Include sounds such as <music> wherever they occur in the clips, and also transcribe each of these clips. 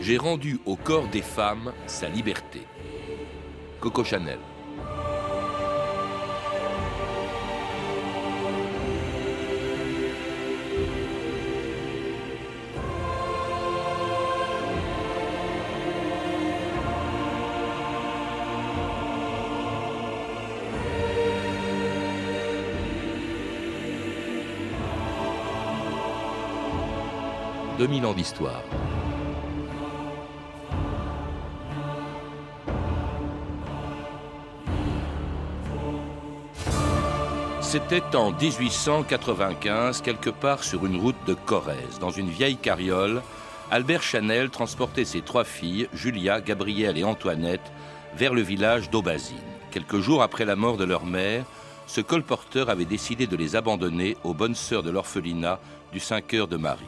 j'ai rendu au corps des femmes sa liberté. Coco Chanel. « 2000 ans d'histoire. C'était en 1895, quelque part sur une route de Corrèze, dans une vieille carriole, Albert Chanel transportait ses trois filles, Julia, Gabrielle et Antoinette, vers le village d'Aubazine. Quelques jours après la mort de leur mère, ce colporteur avait décidé de les abandonner aux bonnes sœurs de l'orphelinat du 5 heures de Marie.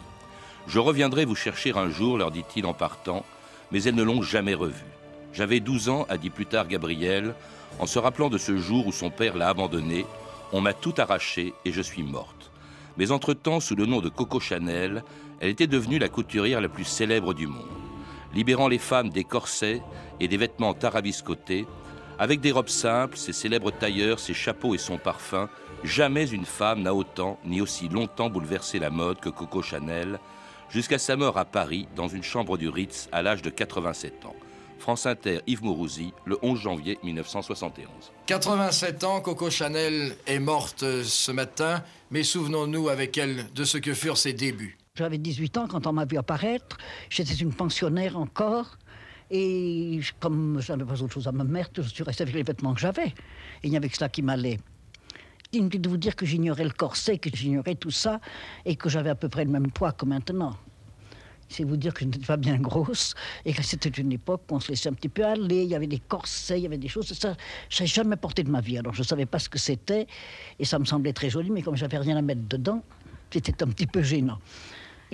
Je reviendrai vous chercher un jour, leur dit-il en partant, mais elles ne l'ont jamais revu. J'avais 12 ans, a dit plus tard Gabrielle, en se rappelant de ce jour où son père l'a abandonnée on m'a tout arraché et je suis morte. Mais entre-temps, sous le nom de Coco Chanel, elle était devenue la couturière la plus célèbre du monde. Libérant les femmes des corsets et des vêtements tarabiscotés, avec des robes simples, ses célèbres tailleurs, ses chapeaux et son parfum, jamais une femme n'a autant ni aussi longtemps bouleversé la mode que Coco Chanel, jusqu'à sa mort à Paris dans une chambre du Ritz à l'âge de 87 ans. France Inter, Yves Mourouzi, le 11 janvier 1971. 87 ans, Coco Chanel est morte ce matin, mais souvenons-nous avec elle de ce que furent ses débuts. J'avais 18 ans quand on m'a vu apparaître. J'étais une pensionnaire encore. Et comme je n'avais pas autre chose à me mettre, je suis restée avec les vêtements que j'avais. Il n'y avait que cela qui m'allait. Inutile de vous dire que j'ignorais le corset, que j'ignorais tout ça, et que j'avais à peu près le même poids que maintenant c'est vous dire que je n'étais pas bien grosse et que c'était une époque où on se laissait un petit peu aller. Il y avait des corsets, il y avait des choses. Ça, je n'ai jamais porté de ma vie. Alors je ne savais pas ce que c'était et ça me semblait très joli, mais comme j'avais rien à mettre dedans, c'était un petit peu gênant.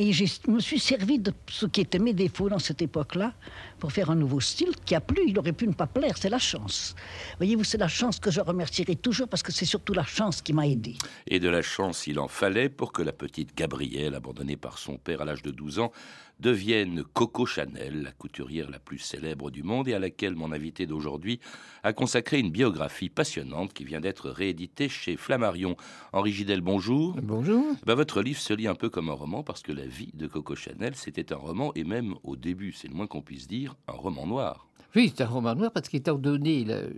Et je me suis servi de ce qui était mes défauts dans cette époque-là pour faire un nouveau style qui a plu. Il aurait pu ne pas plaire, c'est la chance. Voyez-vous, c'est la chance que je remercierai toujours parce que c'est surtout la chance qui m'a aidé. Et de la chance, il en fallait pour que la petite Gabrielle, abandonnée par son père à l'âge de 12 ans, devienne Coco Chanel, la couturière la plus célèbre du monde et à laquelle mon invité d'aujourd'hui a consacré une biographie passionnante qui vient d'être rééditée chez Flammarion. Henri Gidel, bonjour. Bonjour. Bah, votre livre se lit un peu comme un roman parce que la vie de Coco Chanel, c'était un roman et même au début, c'est le moins qu'on puisse dire, un roman noir. Oui, c'est un roman noir parce qu'étant donné le,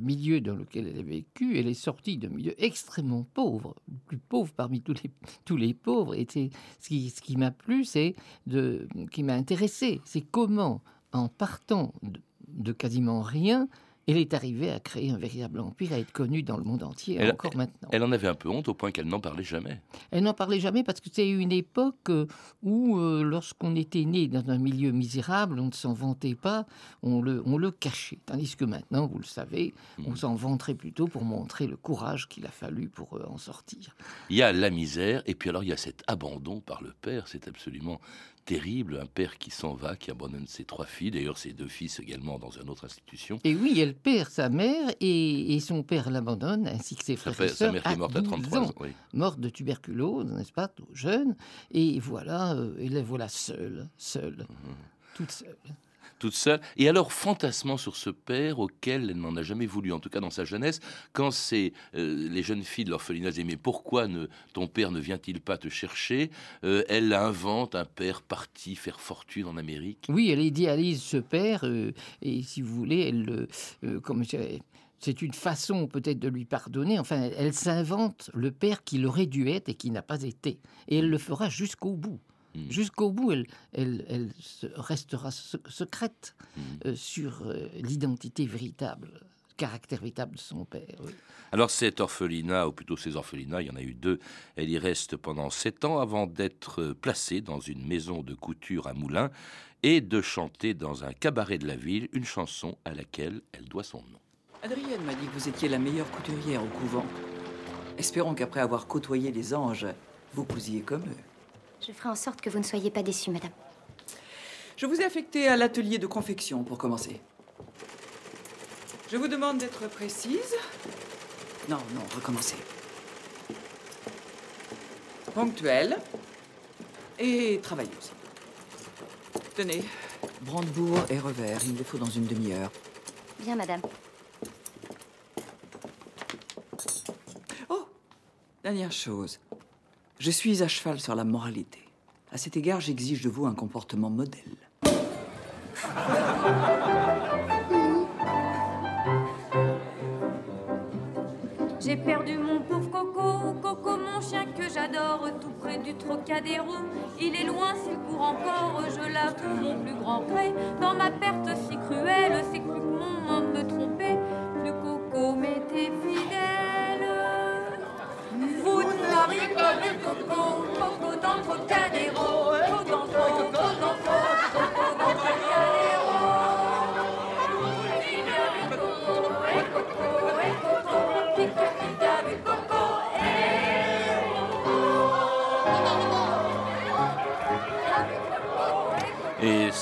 milieu dans lequel elle a vécu, elle est sortie d'un milieu extrêmement pauvre, le plus pauvre parmi tous les, tous les pauvres. Et ce qui, ce qui m'a plu, c'est de, qui m'a intéressé, c'est comment, en partant de quasiment rien, elle est arrivée à créer un véritable empire, à être connue dans le monde entier, elle, encore maintenant. Elle en avait un peu honte au point qu'elle n'en parlait jamais. Elle n'en parlait jamais parce que c'est une époque euh, où, euh, lorsqu'on était né dans un milieu misérable, on ne s'en vantait pas, on le, on le cachait. Tandis que maintenant, vous le savez, on mm. s'en vanterait plutôt pour montrer le courage qu'il a fallu pour euh, en sortir. Il y a la misère, et puis alors il y a cet abandon par le père, c'est absolument terrible, un père qui s'en va, qui abandonne ses trois filles, d'ailleurs ses deux fils également dans une autre institution. Et oui, elle perd sa mère et, son père l'abandonne, ainsi que ses frères et sœurs. Sa mère qui est morte à 33 ans, morte de tuberculose, n'est-ce pas, jeune. Et voilà, euh, et la voilà seule, seule, mhm. toute seule toute seule, et alors fantasmant sur ce père auquel elle n'en a jamais voulu, en tout cas dans sa jeunesse, quand c'est euh, les jeunes filles de l'orphelinat mais pourquoi ne, ton père ne vient-il pas te chercher? Euh, Elle invente un père parti faire fortune en Amérique. Oui, elle idéalise ce père, euh, et si vous voulez, elle, comme c'est une façon peut-être de lui pardonner. Enfin, elle s'invente le père qu'il aurait dû être et qui n'a pas été. Et elle le fera jusqu'au bout. Mm. Jusqu'au bout, elle, elle, restera secrète mm. euh, sur euh, l'identité véritable, le caractère véritable de son père. Alors cet orphelinat, ou plutôt ces orphelinats, il y en a eu deux, elle y reste pendant sept ans avant d'être placée dans une maison de couture à Moulins et de chanter dans un cabaret de la ville une chanson à laquelle elle doit son nom. Adrienne m'a dit que vous étiez la meilleure couturière au couvent. Espérons qu'après avoir côtoyé les anges, vous cousiez comme eux. Je ferai en sorte que vous ne soyez pas déçue, madame. Je vous ai affecté à l'atelier de confection pour commencer. Je vous demande d'être précise. Non, non, recommencez. Ponctuelle et travailleuse. Tenez, Brandebourg et revers. Il les faut dans une demi-heure. Bien, madame. Oh Dernière chose. Je suis à cheval sur la moralité. À cet égard, j'exige de vous un comportement modèle. <laughs> J'ai perdu mon pauvre Coco, Coco mon chien que j'adore, tout près du Trocadéro. Il est loin, s'il court encore, je l'avoue mon plus grand gré. Dans ma perte si cruelle, c'est cru que mon homme me trompait, plus Coco m'était pas vu Coco, Coco dans le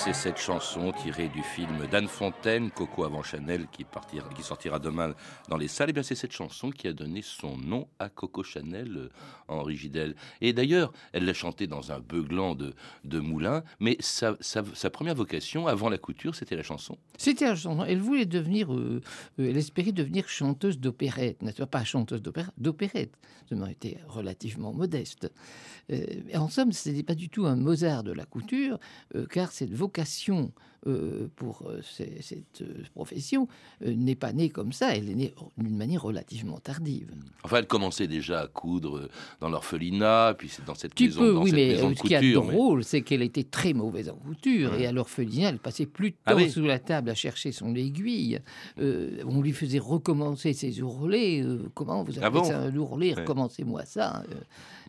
c'est cette chanson tirée du film d'Anne Fontaine, Coco avant Chanel, qui, partira, qui sortira demain dans les salles. Et bien c'est cette chanson qui a donné son nom à Coco Chanel, euh, Henri Gidel. Et d'ailleurs, elle l'a chantée dans un beuglant de, de moulin, mais sa, sa- première vocation, avant la couture, c'était la chanson. C'était un chanson. Elle voulait devenir, euh, euh, elle espérait devenir chanteuse d'opérette, n'est-ce pas? Chanteuse d'opérette. Elle était relativement modeste. Euh, en somme, ce n'est pas du tout un Mozart de la couture, euh, car cette vocation euh, pour euh, ces- cette euh, profession euh, n'est pas née comme ça. Elle est née d'une manière relativement tardive. Enfin, elle commençait déjà à coudre dans l'orphelinat, puis c'est dans cette Tu maison, peux, dans oui, cette mais maison de ce qui est couture. mais- drôle, c'est qu'elle était très mauvaise en couture. Et à l'orphelinat, elle passait plus de temps Ah oui. sous la table à chercher son aiguille. Euh, on lui faisait recommencer ses ourlets. Comment vous appelez Ah bon ça un ourlet Ouais. Recommencez-moi ça.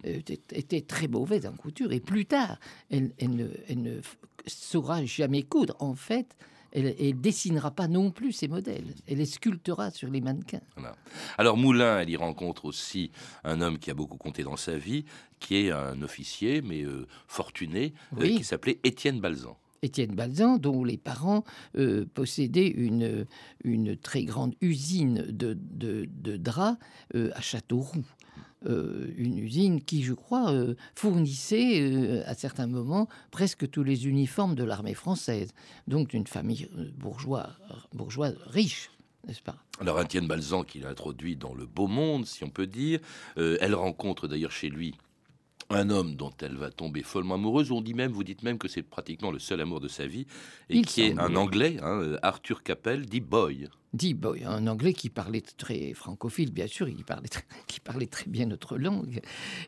Elle était, était très mauvaise en couture. Et plus tard, elle, elle ne, elle ne f- saura jamais coudre. En fait, elle, elle dessinera pas non plus ses modèles. Elle les sculptera sur les mannequins. Voilà. Alors Moulin, elle y rencontre aussi un homme qui a beaucoup compté dans sa vie, qui est un officier, mais euh, fortuné, euh, Oui. qui s'appelait Étienne Balzan. Étienne Balzan, dont les parents euh, possédaient une, une très grande usine de, de, de draps à Châteauroux. Euh, une usine qui, je crois, euh, fournissait euh, à certains moments presque tous les uniformes de l'armée française. Donc d'une famille euh, bourgeois, bourgeoise riche, n'est-ce pas? Alors Étienne Balzan, qui l'a introduit dans le beau monde, si on peut dire, elle rencontre d'ailleurs chez lui un homme dont elle va tomber follement amoureuse. On dit même, vous dites même que c'est pratiquement le seul amour de sa vie, et Il qui est un Anglais, hein, Arthur Capel, dit Boy. Dit Boy, un Anglais qui parlait très francophile, bien sûr, il parlait <laughs> qui parlait très bien notre langue,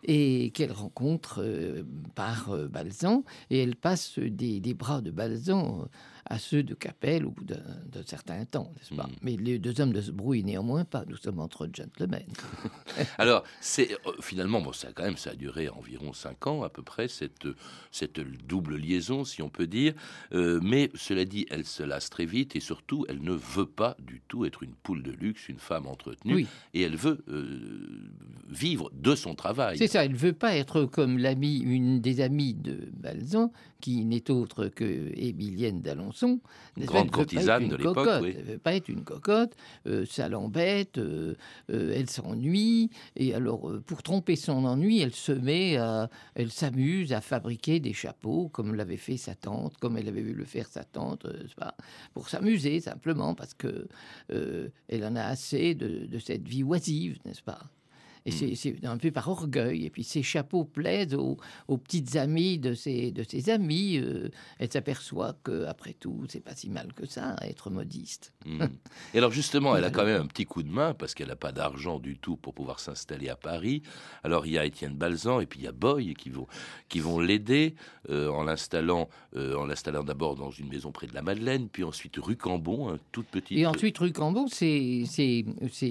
et qu'elle rencontre euh, par euh, Balzan, et elle passe des, des bras de Balzan euh, à ceux de Capel au bout d'un certain temps, n'est-ce pas? Mm. Mais les deux hommes ne se brouillent néanmoins pas, nous sommes entre gentlemen. <laughs> Alors, c'est euh, finalement, bon, ça quand même, ça a duré environ cinq ans à peu près cette cette double liaison, si on peut dire. Mais cela dit, elle se lasse très vite et surtout, elle ne veut pas du tout être une poule de luxe, une femme entretenue, Oui. et elle veut euh, vivre de son travail. C'est ça, elle ne veut pas être comme l'amie, une des amies de Balzan, qui n'est autre que Émilienne d'Alençon. Grande Elle courtisane une de l'époque, oui. Elle ne veut pas être une cocotte, euh, ça l'embête, euh, elle s'ennuie, et alors pour tromper son ennui, elle se met à, elle s'amuse à fabriquer des chapeaux, comme l'avait fait sa tante, comme elle avait vu le faire sa tante, pas, pour s'amuser simplement, parce que elle en a assez de, de cette vie oisive, n'est-ce pas? Et Hmm. c'est- un peu par orgueil. Et puis ces chapeaux plaisent aux, aux petites amies de ses, de ses amis. euh, elle s'aperçoit que après tout, c'est pas si mal que ça, être modiste. Mm. Et alors justement, elle a <laughs> quand même un petit coup de main parce qu'elle n'a pas d'argent du tout pour pouvoir s'installer à Paris. Alors il y a Étienne Balzan et puis il y a Boy qui vont, qui vont l'aider euh, en l'installant euh, en l'installant d'abord dans une maison près de la Madeleine, puis ensuite rue Cambon, hein, toute petite. Et ensuite, rue Cambon, c'est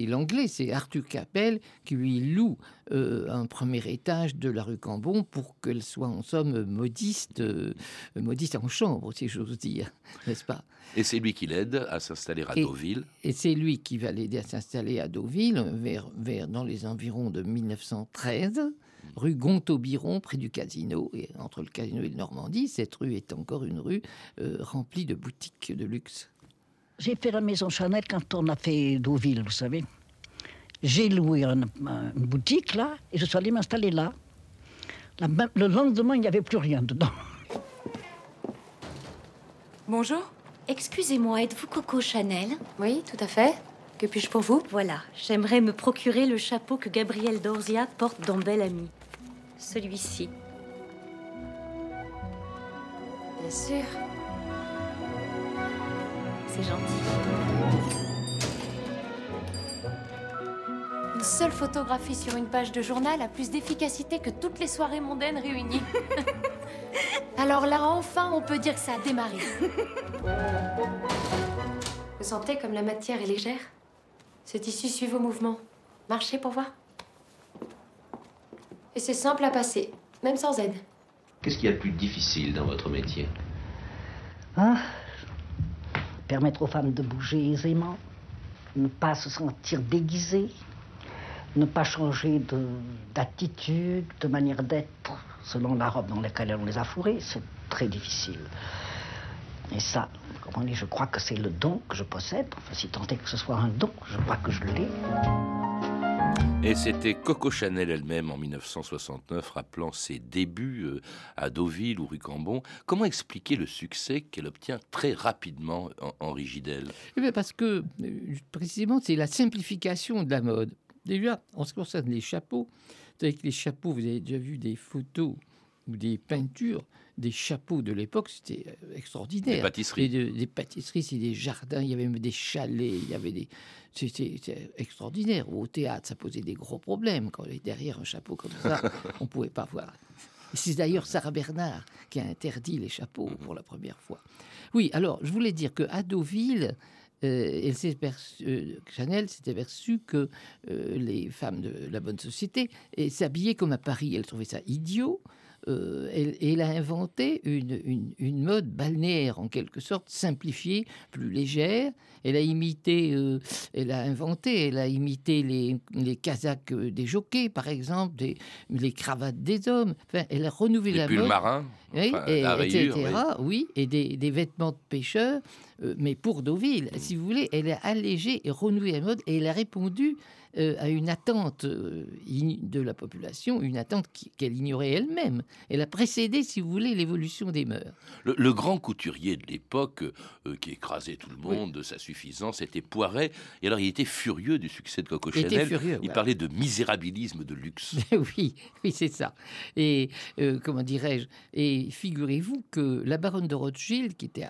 l'anglais, c'est Arthur Capel qui lui loue euh, un premier étage de la rue Cambon pour qu'elle soit en somme modiste, euh, modiste en chambre, si j'ose dire, <laughs> n'est-ce pas? Et c'est lui qui l'aide à s'installer à Et- Deauville. Et c'est lui qui va l'aider à s'installer à Deauville, vers, vers, dans les environs de 1913, rue Gontaut-Biron, près du casino. Et entre le casino et le Normandie, cette rue est encore une rue euh, remplie de boutiques de luxe. J'ai fait la maison Chanel quand on a fait Deauville, vous savez. J'ai loué un- un- une boutique là et je suis allé m'installer là. La le lendemain, il n'y avait plus rien dedans. Bonjour. Excusez-moi, êtes-vous Coco Chanel? Oui, tout à fait. Que puis-je pour vous? Voilà, j'aimerais me procurer le chapeau que Gabriel Dorzia porte dans Belle Amie. Celui-ci. Bien sûr. C'est gentil. Une seule photographie sur une page de journal a plus d'efficacité que toutes les soirées mondaines réunies. <laughs> Alors là, enfin, on peut dire que ça a démarré. Vous sentez comme la matière est légère? Ce tissu suit vos mouvements. Marchez pour voir. Et c'est simple à passer, même sans aide. Qu'est-ce qu'il y a de plus difficile dans votre métier? Ah, permettre aux femmes de bouger aisément, ne pas se sentir déguisées, ne pas changer de- d'attitude, de, manière d'être selon la robe dans laquelle on les a fourrées, c'est très difficile. Et ça, comment dire, je crois que c'est le don que je possède. Enfin, si tant est que ce soit un don, je crois que je l'ai. Et c'était Coco Chanel elle-même en 1969, rappelant ses débuts euh, à Deauville ou rue Cambon. Comment expliquer le succès qu'elle obtient très rapidement, en- Henri Gidel Eh bien, parce que, euh, précisément, c'est la simplification de la mode. Déjà, en ce qui concerne les chapeaux, que les chapeaux, vous avez déjà vu des photos ou des peintures des chapeaux de l'époque, c'était euh, extraordinaire. Des pâtisseries. De- des pâtisseries, c'est des jardins, il y avait même des chalets, il y avait des... C'était extraordinaire. Au théâtre, ça posait des gros problèmes. Quand on est derrière un chapeau comme ça, <laughs> on ne pouvait pas voir. C'est d'ailleurs Sarah Bernard qui a interdit les chapeaux pour la première fois. Oui, alors je voulais dire qu'à Deauville, euh, elle s'est perçue- euh, Chanel s'était perçue que euh, les femmes de la bonne société s'habillaient comme à Paris. Elle trouvait ça idiot. Euh, elle, a inventé une, une- une mode balnéaire, en quelque sorte, simplifiée, plus légère. Elle a imité, euh, elle a inventé, elle a imité les, les casaques euh, des jockeys, par exemple, des, les cravates des hommes. Enfin, elle a renouvelé Les la pulls mode. marins Oui, enfin, et, la rayure, etc. Oui. et des, des vêtements de pêcheurs, euh, mais pour Deauville, si vous voulez, elle a allégé et renouvelé la mode et elle a répondu euh, à une attente euh, de la population, une attente qu'elle ignorait elle-même. Elle a précédé, si vous voulez, l'évolution des mœurs. Le, le grand couturier de l'époque, qui écrasait tout le monde de sa suffisance, était Poiret. Et alors, il était furieux du succès de Coco Il Chanel. furieux, il ouais. parlait de misérabilisme de luxe. <laughs> oui, oui, c'est ça. Et comment dirais-je? Et figurez-vous que la baronne de Rothschild, qui était,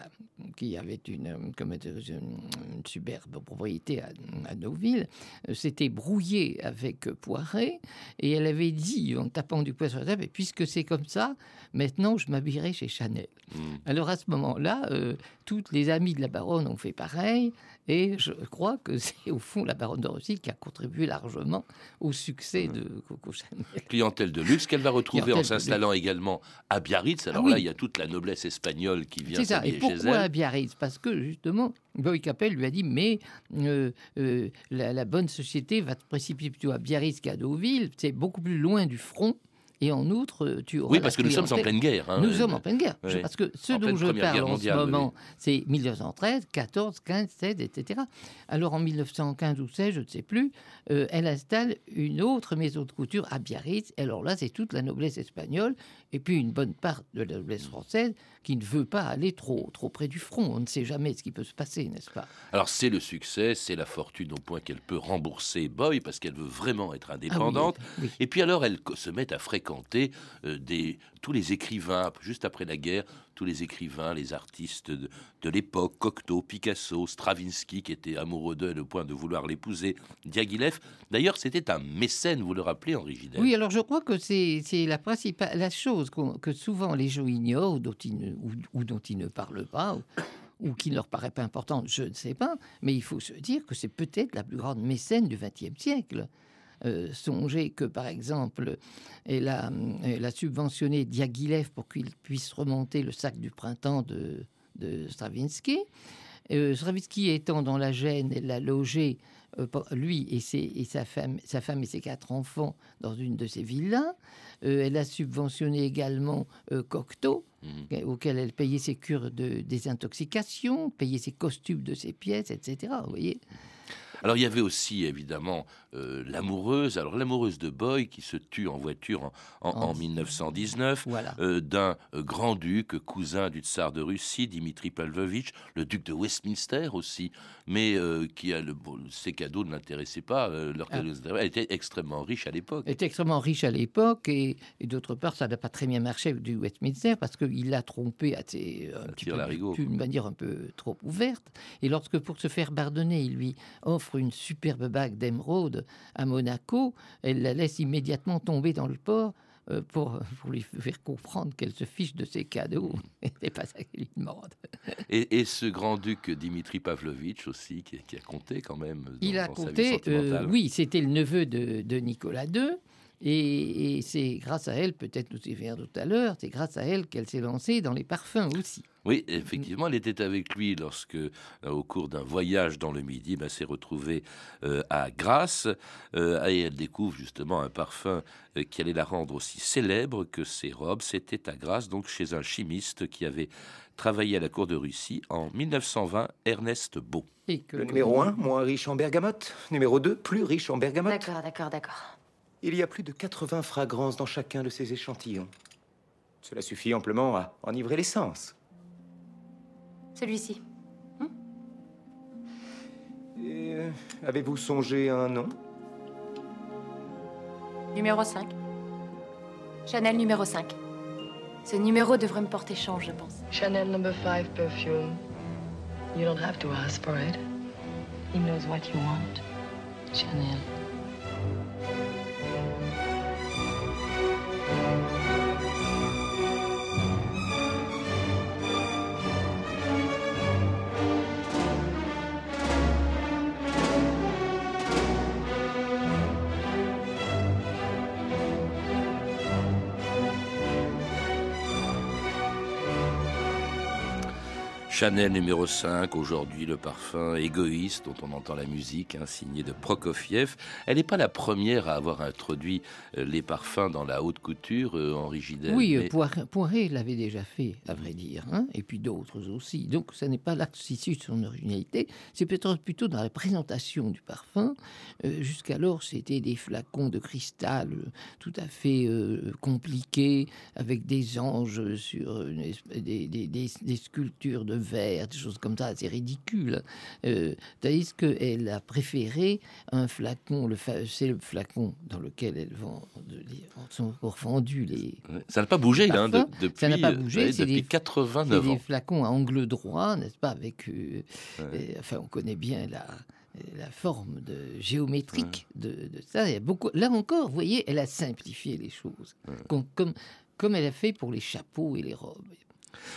qui avait une, euh, dirais-je, une, superbe propriété à, à Deauville, euh, s'était brouillée avec Poiret et elle avait dit en tapant du poing sur la table, Et puisque c'est comme ça, maintenant je m'habillerai chez Chanel. Mm. Alors à ce moment-là, euh, toutes les amies de la baronne ont fait pareil, et je crois que <laughs> c'est au fond la baronne de Rothschild qui a contribué largement au succès de Coco Chanel. Clientèle de luxe qu'elle va retrouver en Clientèle s'installant également à Biarritz. Alors Ah oui. là, il y a toute la noblesse espagnole qui vient C'est ça. Et chez pourquoi à. Biarritz? Parce que justement, Boy Capel lui a dit Mais euh, euh, la, la bonne société va te précipiter plutôt à Biarritz qu'à Deauville. C'est beaucoup plus loin du front. Et en outre, tu auras Oui, parce que nous sommes en pleine guerre. hein. Nous sommes en pleine guerre. Oui. Parce que ce En dont je parle en mondiale, ce oui, moment, c'est 1913, 14, 15, 16, etc. Alors en 1915 ou 16, je ne sais plus, euh, elle installe une autre maison de couture à Biarritz. Et alors là, c'est toute la noblesse espagnole et puis une bonne part de la noblesse française qui ne veut pas aller trop, trop près du front. On ne sait jamais ce qui peut se passer, n'est-ce pas? Alors c'est le succès, c'est la fortune au point qu'elle peut rembourser Boy parce qu'elle veut vraiment être indépendante. Ah oui. Et puis alors elle se met à fréquenter euh, des, tous les écrivains, juste après la guerre, tous les écrivains, les artistes de, l'époque, Cocteau, Picasso, Stravinsky qui était amoureux d'elle au point de vouloir l'épouser, Diaghilev. D'ailleurs c'était un mécène, vous le rappelez Henri Gidel Oui, alors je crois que c'est la principale la chose que souvent les gens ignorent ou dont ils ne, ou, ou dont ils ne parlent pas ou, ou qui ne leur paraît pas importante, je ne sais pas, mais il faut se dire que c'est peut-être la plus grande mécène du XXe siècle. Euh, songez que, par exemple, elle a, elle a subventionné Diaghilev pour qu'il puisse remonter le sac du printemps de, de Stravinsky. Euh, Stravinsky étant dans la gêne, elle l'a logé, euh, lui et, ses- et sa, femme, sa femme et ses quatre enfants, dans une de ses villas. Euh, elle a subventionné également Cocteau, Mhm. auquel elle payait ses cures de désintoxication, payait ses costumes de ses pièces, etc. Vous voyez Alors il y avait aussi évidemment euh, l'amoureuse, alors l'amoureuse de Boy qui se tue en voiture en, en, 1919, euh, d'un euh, grand-duc, cousin du tsar de Russie, Dimitri Pavlovitch, le duc de Westminster aussi, mais qui a le, ses cadeaux ne l'intéressaient pas. leur ah. Elle était extrêmement riche à l'époque. Était extrêmement riche à l'époque et, d'autre part ça n'a pas très bien marché du Westminster parce qu'il l'a trompé à, d'une manière un peu trop ouverte. Et lorsque pour se faire pardonner, il lui offre une superbe bague d'émeraude à Monaco, elle la laisse immédiatement tomber dans le port euh, pour, pour, lui faire comprendre qu'elle se fiche de ses cadeaux. <laughs> C'est pas ça lui demande. Et, ce grand-duc Dimitri Pavlovitch aussi, qui, a compté quand même. Dans, Il a compté, euh, oui, c'était le neveu de, de Nicolas II. Et, c'est grâce à elle, peut-être nous y verrons tout à l'heure, c'est grâce à elle qu'elle s'est lancée dans les parfums aussi. Oui, effectivement, elle était avec lui lorsque, euh, au cours d'un voyage dans le Midi, ben, s'est retrouvée euh, à Grasse euh, et elle découvre justement un parfum qui allait la rendre aussi célèbre que ses robes. C'était à Grasse, donc chez un chimiste qui avait travaillé à la cour de Russie en 1920, Ernest Beau. Le numéro 1, moins riche en bergamote. Numéro 2, plus riche en bergamote. D'accord, d'accord, d'accord. Il y a plus de 80 fragrances dans chacun de ces échantillons. Cela suffit amplement à enivrer l'essence. Celui-ci. Hmm? Et euh, avez-vous songé à un nom? Numéro 5. Chanel numéro 5. Ce numéro devrait me porter chance, je pense. Chanel number 5 perfume. You don't have to ask for it. He knows what you want. Chanel. Chanel numéro 5, aujourd'hui le parfum égoïste dont on entend la musique, hein, signé de Prokofiev. Elle n'est pas la première à avoir introduit euh, les parfums dans la haute couture, euh, Henri Gidel. Oui, euh, Poiré l'avait déjà fait, à vrai dire, hein, et puis d'autres aussi. Donc ce n'est pas issu de son originalité, c'est peut-être plutôt dans la présentation du parfum. Jusqu'alors, c'était des flacons de cristal tout à fait compliqués, avec des anges sur des, des, des sculptures de des choses comme ça, c'est ridicule. Euh, Tandis qu'elle a préféré un flacon, le c'est le flacon dans lequel elle vend, sont vendus les. Ça n'a pas bougé, hein, depuis, ça n'a pas bougé, depuis des, 89 ans. des flacons à angle droit, n'est-ce pas Avec, euh, enfin, on connaît bien la la forme de, géométrique de, ça. Il y a beaucoup, là encore, vous voyez, elle a simplifié les choses, comme, comme, comme elle a fait pour les chapeaux et les robes.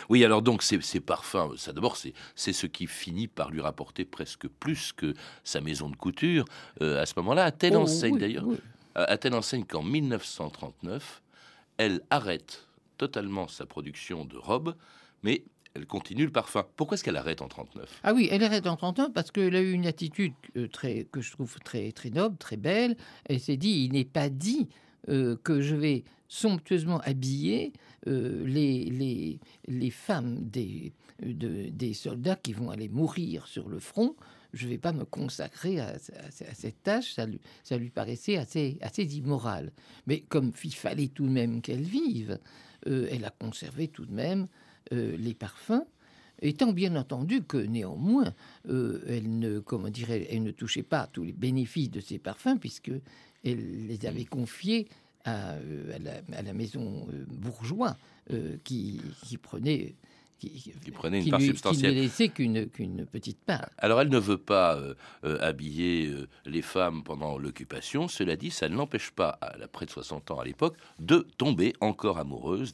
Oui, alors donc ces, parfums, ça d'abord c'est ce qui finit par lui rapporter presque plus que sa maison de couture euh, à ce moment-là, à telle oh, enseigne d'ailleurs, à, telle enseigne qu'en 1939, elle arrête totalement sa production de robes, mais elle continue le parfum. Pourquoi est-ce qu'elle arrête en 39 Ah oui, elle arrête en 39 parce qu'elle a eu une attitude euh, très, que je trouve très, très noble, très belle. Elle s'est dit, il n'est pas dit euh, que je vais somptueusement habiller euh, les, les, les, femmes des, des soldats qui vont aller mourir sur le front. Je ne vais pas me consacrer à, cette tâche, ça lui, ça lui paraissait assez, assez immoral. Mais comme il fallait tout de même qu'elle vive, euh, elle a conservé tout de même les parfums étant bien entendu que néanmoins, elle ne, comment dirait, elle ne touchait pas tous les bénéfices de ces parfums puisque elle les avait confiés à, euh, la, à la, maison euh, bourgeois euh, qui, qui, prenait qui, prenait une part substantielle. Qui ne laissait qu'une petite part. Alors elle ne veut pas euh, euh, habiller euh, les femmes pendant l'occupation. Cela dit, ça ne l'empêche pas, à la près de 60 ans à l'époque, de tomber encore amoureuse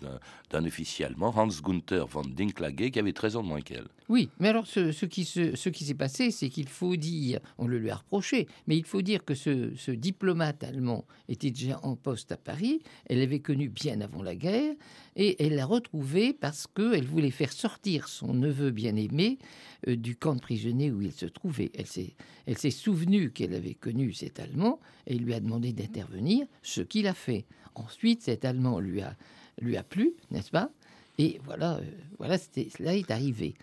d'un officier allemand, Hans Gunther von Dinklage, qui avait 13 ans de moins qu'elle. Oui, mais alors ce, ce qui s'est passé, c'est qu'il faut dire, on le lui a reproché, mais il faut dire que ce, ce diplomate allemand était déjà en poste à Paris. Elle l'avait connu bien avant la guerre et elle l'a retrouvé parce qu'elle voulait faire sortir son neveu bien-aimé euh, du camp de prisonniers où il se trouvait. Elle s'est, souvenue qu'elle avait connu cet Allemand et lui a demandé d'intervenir, ce qu'il a fait. Ensuite, cet Allemand lui a, lui a plu, n'est-ce pas? Et voilà, euh, voilà, c'était, cela est arrivé.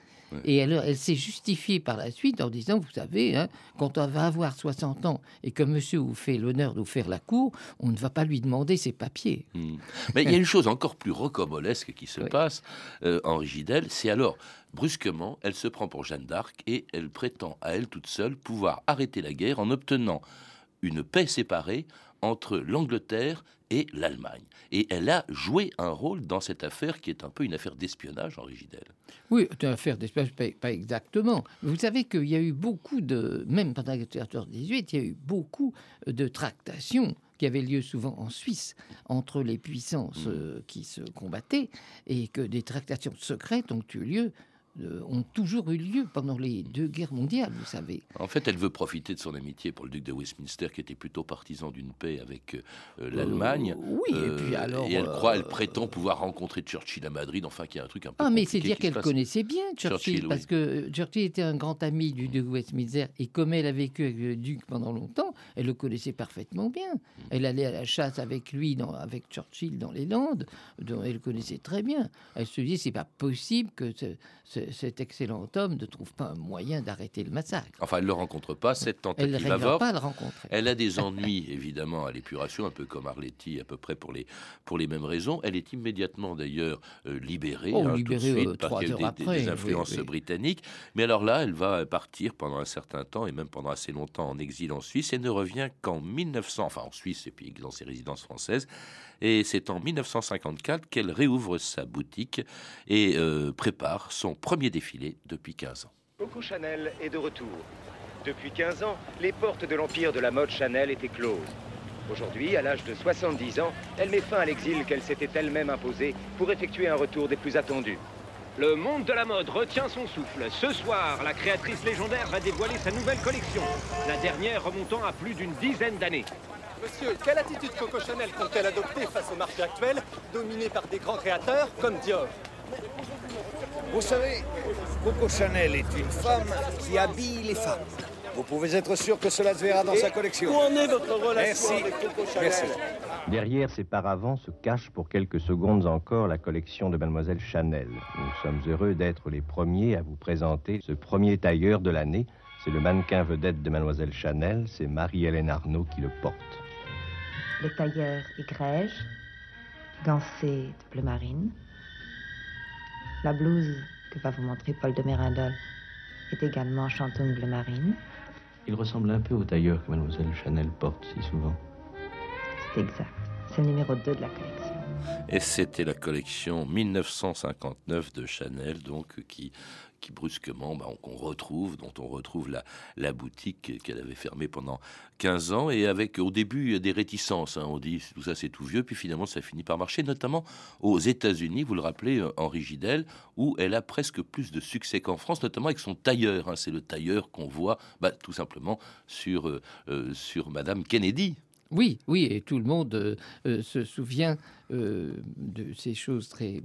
Et elle, elle s'est justifiée par la suite en disant, vous savez, hein, quand on va avoir 60 ans et que monsieur vous fait l'honneur de vous faire la cour, on ne va pas lui demander ses papiers. Hmm. Mais il y a une chose encore plus rocambolesque qui se passe, euh, Henri Gidel, c'est alors, brusquement, elle se prend pour Jeanne d'Arc et elle prétend à elle toute seule pouvoir arrêter la guerre en obtenant une paix séparée entre l'Angleterre et l'Allemagne. Et elle a joué un rôle dans cette affaire qui est un peu une affaire d'espionnage, Henri Gidel. Oui, une affaire d'espionnage, pas, exactement. Vous savez qu'il y a eu beaucoup de, même pendant la 18, il y a eu beaucoup de tractations qui avaient lieu souvent en Suisse entre les puissances mmh. euh, qui se combattaient et que des tractations secrètes ont eu lieu ont toujours eu lieu pendant les deux guerres mondiales, vous savez. En fait, elle veut profiter de son amitié pour le duc de Westminster, qui était plutôt partisan d'une paix avec euh, euh, l'Allemagne. oui, et puis alors. Et elle croit, elle prétend pouvoir rencontrer Churchill à Madrid, enfin, qu'il y a un truc un peu. Ah, mais c'est dire qu'elle connaissait bien Churchill, parce que Churchill était un grand ami du duc de Westminster, et comme elle a vécu avec le duc pendant longtemps, elle le connaissait parfaitement bien. Mm. Elle allait à la chasse avec lui, dans, avec Churchill dans les Landes, dont elle le connaissait très bien. Elle se dit, c'est pas possible que ce cet excellent homme ne trouve pas un moyen d'arrêter le massacre. Enfin, elle ne le rencontre pas, cette tentative elle avorte. pas le rencontrer. Elle a des <laughs> ennuis, évidemment, à l'épuration, un peu comme Arletty, à peu près pour les, pour les mêmes raisons. Elle est immédiatement, d'ailleurs, euh, libérée, oh, hein, libérée tout de suite, euh, parce qu'il y a des, des, influences britanniques. Mais alors là, elle va partir pendant un certain temps, et même pendant assez longtemps, en exil en Suisse, et ne revient qu'en 1900, enfin en Suisse, et puis dans ses résidences françaises, et c'est en 1954 qu'elle réouvre sa boutique et euh, prépare son premier défilé depuis 15 ans. Coco Chanel est de retour. Depuis 15 ans, les portes de l'empire de la mode Chanel étaient closes. Aujourd'hui, à l'âge de 70 ans, elle met fin à l'exil qu'elle s'était elle-même imposé pour effectuer un retour des plus attendus. Le monde de la mode retient son souffle. Ce soir, la créatrice légendaire va dévoiler sa nouvelle collection, la dernière remontant à plus d'une dizaine d'années. Monsieur, quelle attitude Coco Chanel compte-t-elle adopter face au marché actuel, dominé par des grands créateurs comme Dior? Vous savez, Coco Chanel est une femme qui habille les femmes. Vous pouvez être sûr que cela se verra dans sa collection. Où en est votre relation Merci. avec Coco Chanel Derrière ces paravents se cache pour quelques secondes encore la collection de Mademoiselle Chanel. Nous sommes heureux d'être les premiers à vous présenter ce premier tailleur de l'année. C'est le mannequin vedette de Mademoiselle Chanel, c'est Marie-Hélène Arnaud qui le porte. Le tailleur est Grège, gancé de bleu marine. La blouse que va vous montrer Paul de Mérindol est également chanton bleu marine. Il ressemble un peu au tailleur que Mademoiselle Chanel porte si souvent. C'est exact. C'est le numéro 2 de la collection. Et c'était la collection 1959 de Chanel, donc qui qui brusquement, bah, qu'on retrouve, dont on retrouve la, la boutique qu'elle avait fermée pendant 15 ans, et avec au début des réticences. Hein, on dit tout ça c'est tout vieux, puis finalement ça finit par marcher, notamment aux États-Unis, vous le rappelez, euh, Henri Gidel, où elle a presque plus de succès qu'en France, notamment avec son tailleur. Hein. c'est le tailleur qu'on voit bah, tout simplement sur, euh, euh, sur Madame Kennedy. Oui, oui, et tout le monde euh, euh, se souvient euh, de ces choses très,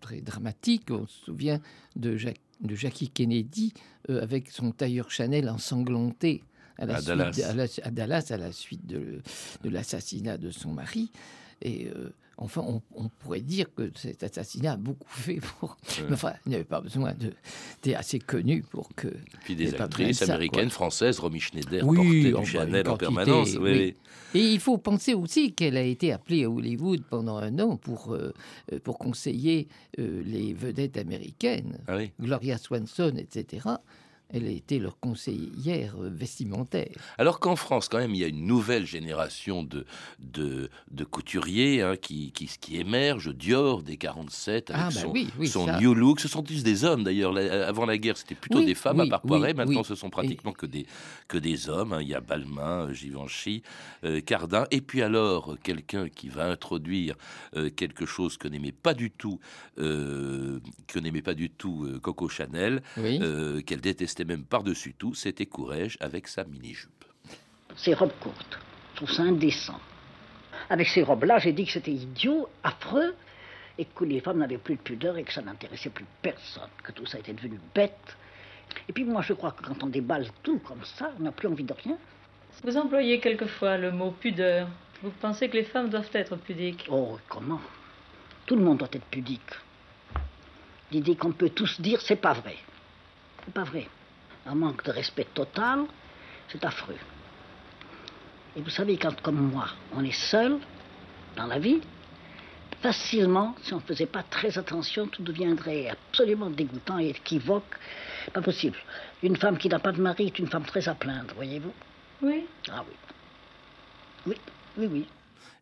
très dramatiques. On se souvient de, de Jackie Kennedy avec son tailleur Chanel ensanglanté à, la Dallas. à, Dallas à la suite de, de l'assassinat de son mari. Et Enfin, on, pourrait dire que cet assassinat a beaucoup fait pour. Enfin, il n'y avait pas besoin de. C'était assez connu pour que. Et puis des actrices américaines, françaises, Romy Schneider, oui, portait du Chanel en permanence. Oui. Et il faut penser aussi qu'elle a été appelée à Hollywood pendant un an pour, euh, pour conseiller euh, les vedettes américaines, ah Gloria Swanson, etc elle a été leur conseillère euh, vestimentaire. Alors qu'en France, quand même, il y a une nouvelle génération de, de, de couturiers hein, qui, qui, qui émergent. Dior, des 47, avec ah, bah son, oui, oui, son ça. new look. Ce sont tous des hommes, d'ailleurs. Avant la guerre, c'était plutôt Oui, des femmes, à part Poiret. Maintenant, ce sont pratiquement que, des, que des hommes. hein. Il y a Balmain, euh, Givenchy, euh, Cardin. Et puis alors, quelqu'un qui va introduire euh, quelque chose que n'aimait pas du tout, euh, que n'aimait pas du tout euh, Coco Chanel, Oui. euh, qu'elle détestait même par-dessus tout, c'était Courrèges avec sa mini-jupe. Ces robes courtes, je trouve ça indécent. Avec ces robes-là, j'ai dit que c'était idiot, affreux, et que les femmes n'avaient plus de pudeur et que ça n'intéressait plus personne, que tout ça était devenu bête. Et puis moi, je crois que quand on déballe tout comme ça, on n'a plus envie de rien. Vous employez quelquefois le mot pudeur. Vous pensez que les femmes doivent être pudiques Oh, comment? Tout le monde doit être pudique. l'idée qu'on peut tous dire c'est pas vrai. C'est pas vrai. Un manque de respect total, c'est affreux. Et vous savez, quand comme moi, on est seul dans la vie, facilement, si on ne faisait pas très attention, tout deviendrait absolument dégoûtant et équivoque. Pas possible. Une femme qui n'a pas de mari est une femme très à plaindre, voyez-vous? Oui. Ah oui. Oui, oui, oui.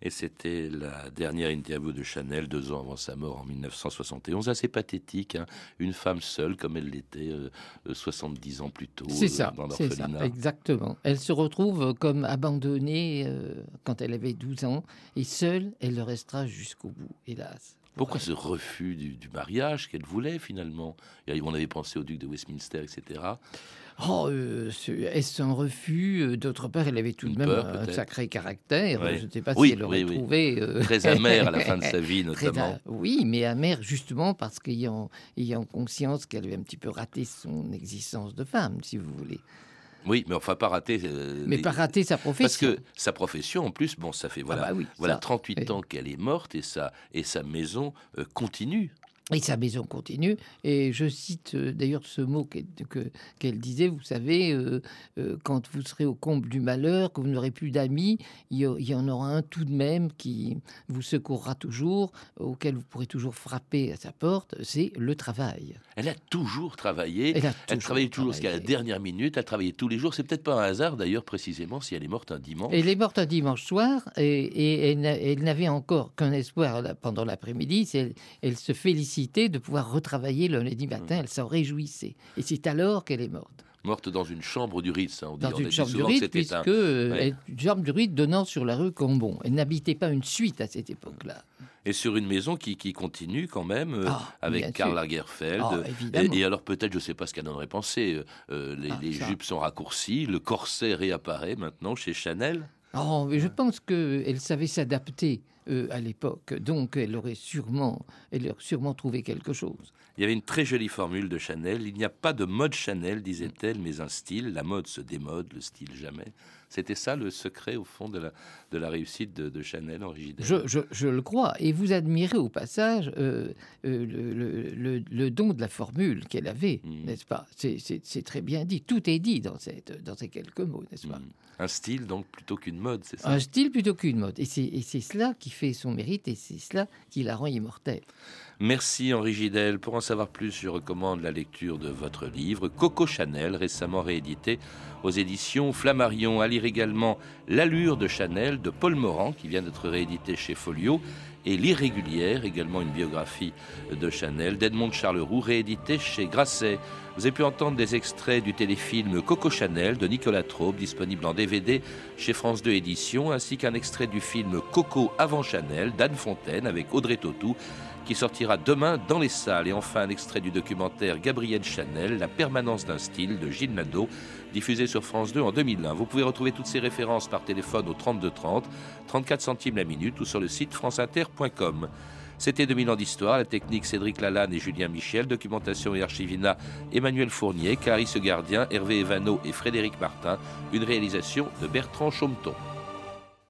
Et c'était la dernière interview de Chanel, deux ans avant sa mort en 1971. Assez pathétique, hein. une femme seule comme elle l'était euh, 70 ans plus tôt C'est euh, ça, dans ça, exactement. Elle se retrouve comme abandonnée euh, quand elle avait 12 ans, et seule, elle le restera jusqu'au bout, hélas. Pourquoi ce refus du, du mariage qu'elle voulait finalement? On avait pensé au duc de Westminster, etc. Oh, euh, est-ce un refus? Euh, D'autre part, elle avait tout de même peur, un sacré caractère. Ouais. Je ne sais pas Oui, si elle aurait oui, oui. trouvé... euh, <laughs> Très amère à la fin de <laughs> sa vie, notamment. Oui, mais amère justement parce qu'ayant ayant conscience qu'elle avait un petit peu raté son existence de femme, si vous voulez. Oui, mais enfin pas rater. euh, Mais les- pas rater sa profession. Parce que sa profession, en plus, bon, ça fait voilà, bah oui, voilà ça, 38 ans qu'elle est morte et sa et sa maison euh, continue. Et sa maison continue. Et je cite euh, d'ailleurs ce mot qu'elle que- qu'elle disait, vous savez, euh, euh, quand vous serez au comble du malheur, que vous n'aurez plus d'amis, il y, a- il y en aura un tout de même qui vous secourra toujours, auquel vous pourrez toujours frapper à sa porte, c'est le travail. Elle a toujours travaillé. Elle a Elle toujours travaillait toujours jusqu'à la dernière minute. Elle travaillait tous les jours. C'est peut-être pas un hasard d'ailleurs précisément si elle est morte un dimanche. Elle est morte un dimanche soir et, et elle, n'a- elle n'avait encore qu'un espoir pendant l'après-midi. Elle, elle se de pouvoir retravailler le lundi matin. Mmh. Elle s'en réjouissait. Et c'est alors qu'elle est morte. Morte dans une chambre du Ritz. hein, on dit- Dans on une chambre du c'était puisque un- euh, Ouais. une chambre du rite donnant sur la rue Combon. Elle n'habitait pas une suite à cette époque-là. Et sur une maison qui, qui continue quand même, euh, Ah, avec Karl. Lagerfeld. Ah, euh, et, et alors peut-être, je ne sais pas ce qu'elle en aurait pensé, euh, les, Ah, les jupes sont raccourcies, le corset réapparaît maintenant chez Chanel. Oh, mais je pense qu'elle savait s'adapter à l'époque. Donc, elle aurait sûrement, elle aurait sûrement trouvé quelque chose. Il y avait une très jolie formule de Chanel. Il n'y a pas de mode Chanel, disait-elle, mais un style. La mode se démode, le style jamais. C'était ça le secret, au fond, de la, de la réussite de, de Chanel en Rigidel. Je, je- je le crois. Et vous admirez au passage euh, euh, le, le- le- le don de la formule qu'elle avait, Mm. n'est-ce pas? C'est- très bien dit. Tout est dit dans, cette, dans ces quelques mots, n'est-ce pas? Un style, donc, plutôt qu'une mode, c'est ça? Un style plutôt qu'une mode. Et c'est et c'est cela qui fait son mérite et c'est cela qui la rend immortelle. Merci Henri Gidel. Pour en savoir plus, je recommande la lecture de votre livre Coco Chanel, récemment réédité aux éditions Flammarion. À lire également L'allure de Chanel de Paul Morand, qui vient d'être réédité chez Folio, et L'irrégulière, également une biographie de Chanel d'Edmond Charleroux, réédité chez Grasset. Vous avez pu entendre des extraits du téléfilm Coco Chanel de Nicolas Traube, disponible en DVD chez France 2 Éditions, ainsi qu'un extrait du film Coco avant Chanel d'Anne Fontaine avec Audrey Tautou qui sortira demain dans les salles. Et enfin, un extrait du documentaire Gabrielle Chanel, La permanence d'un style de Gilles Nadeau, diffusé sur France 2 en 2001. Vous pouvez retrouver toutes ces références par téléphone au 32 30, 34 centimes la minute ou sur le site franceinter.com. C'était 2000 ans d'histoire, la technique Cédric Lalanne et Julien Michel, documentation et archivina Emmanuel Fournier, Clarisse Gardien, Hervé Evano et Frédéric Martin, une réalisation de Bertrand Chaumeton.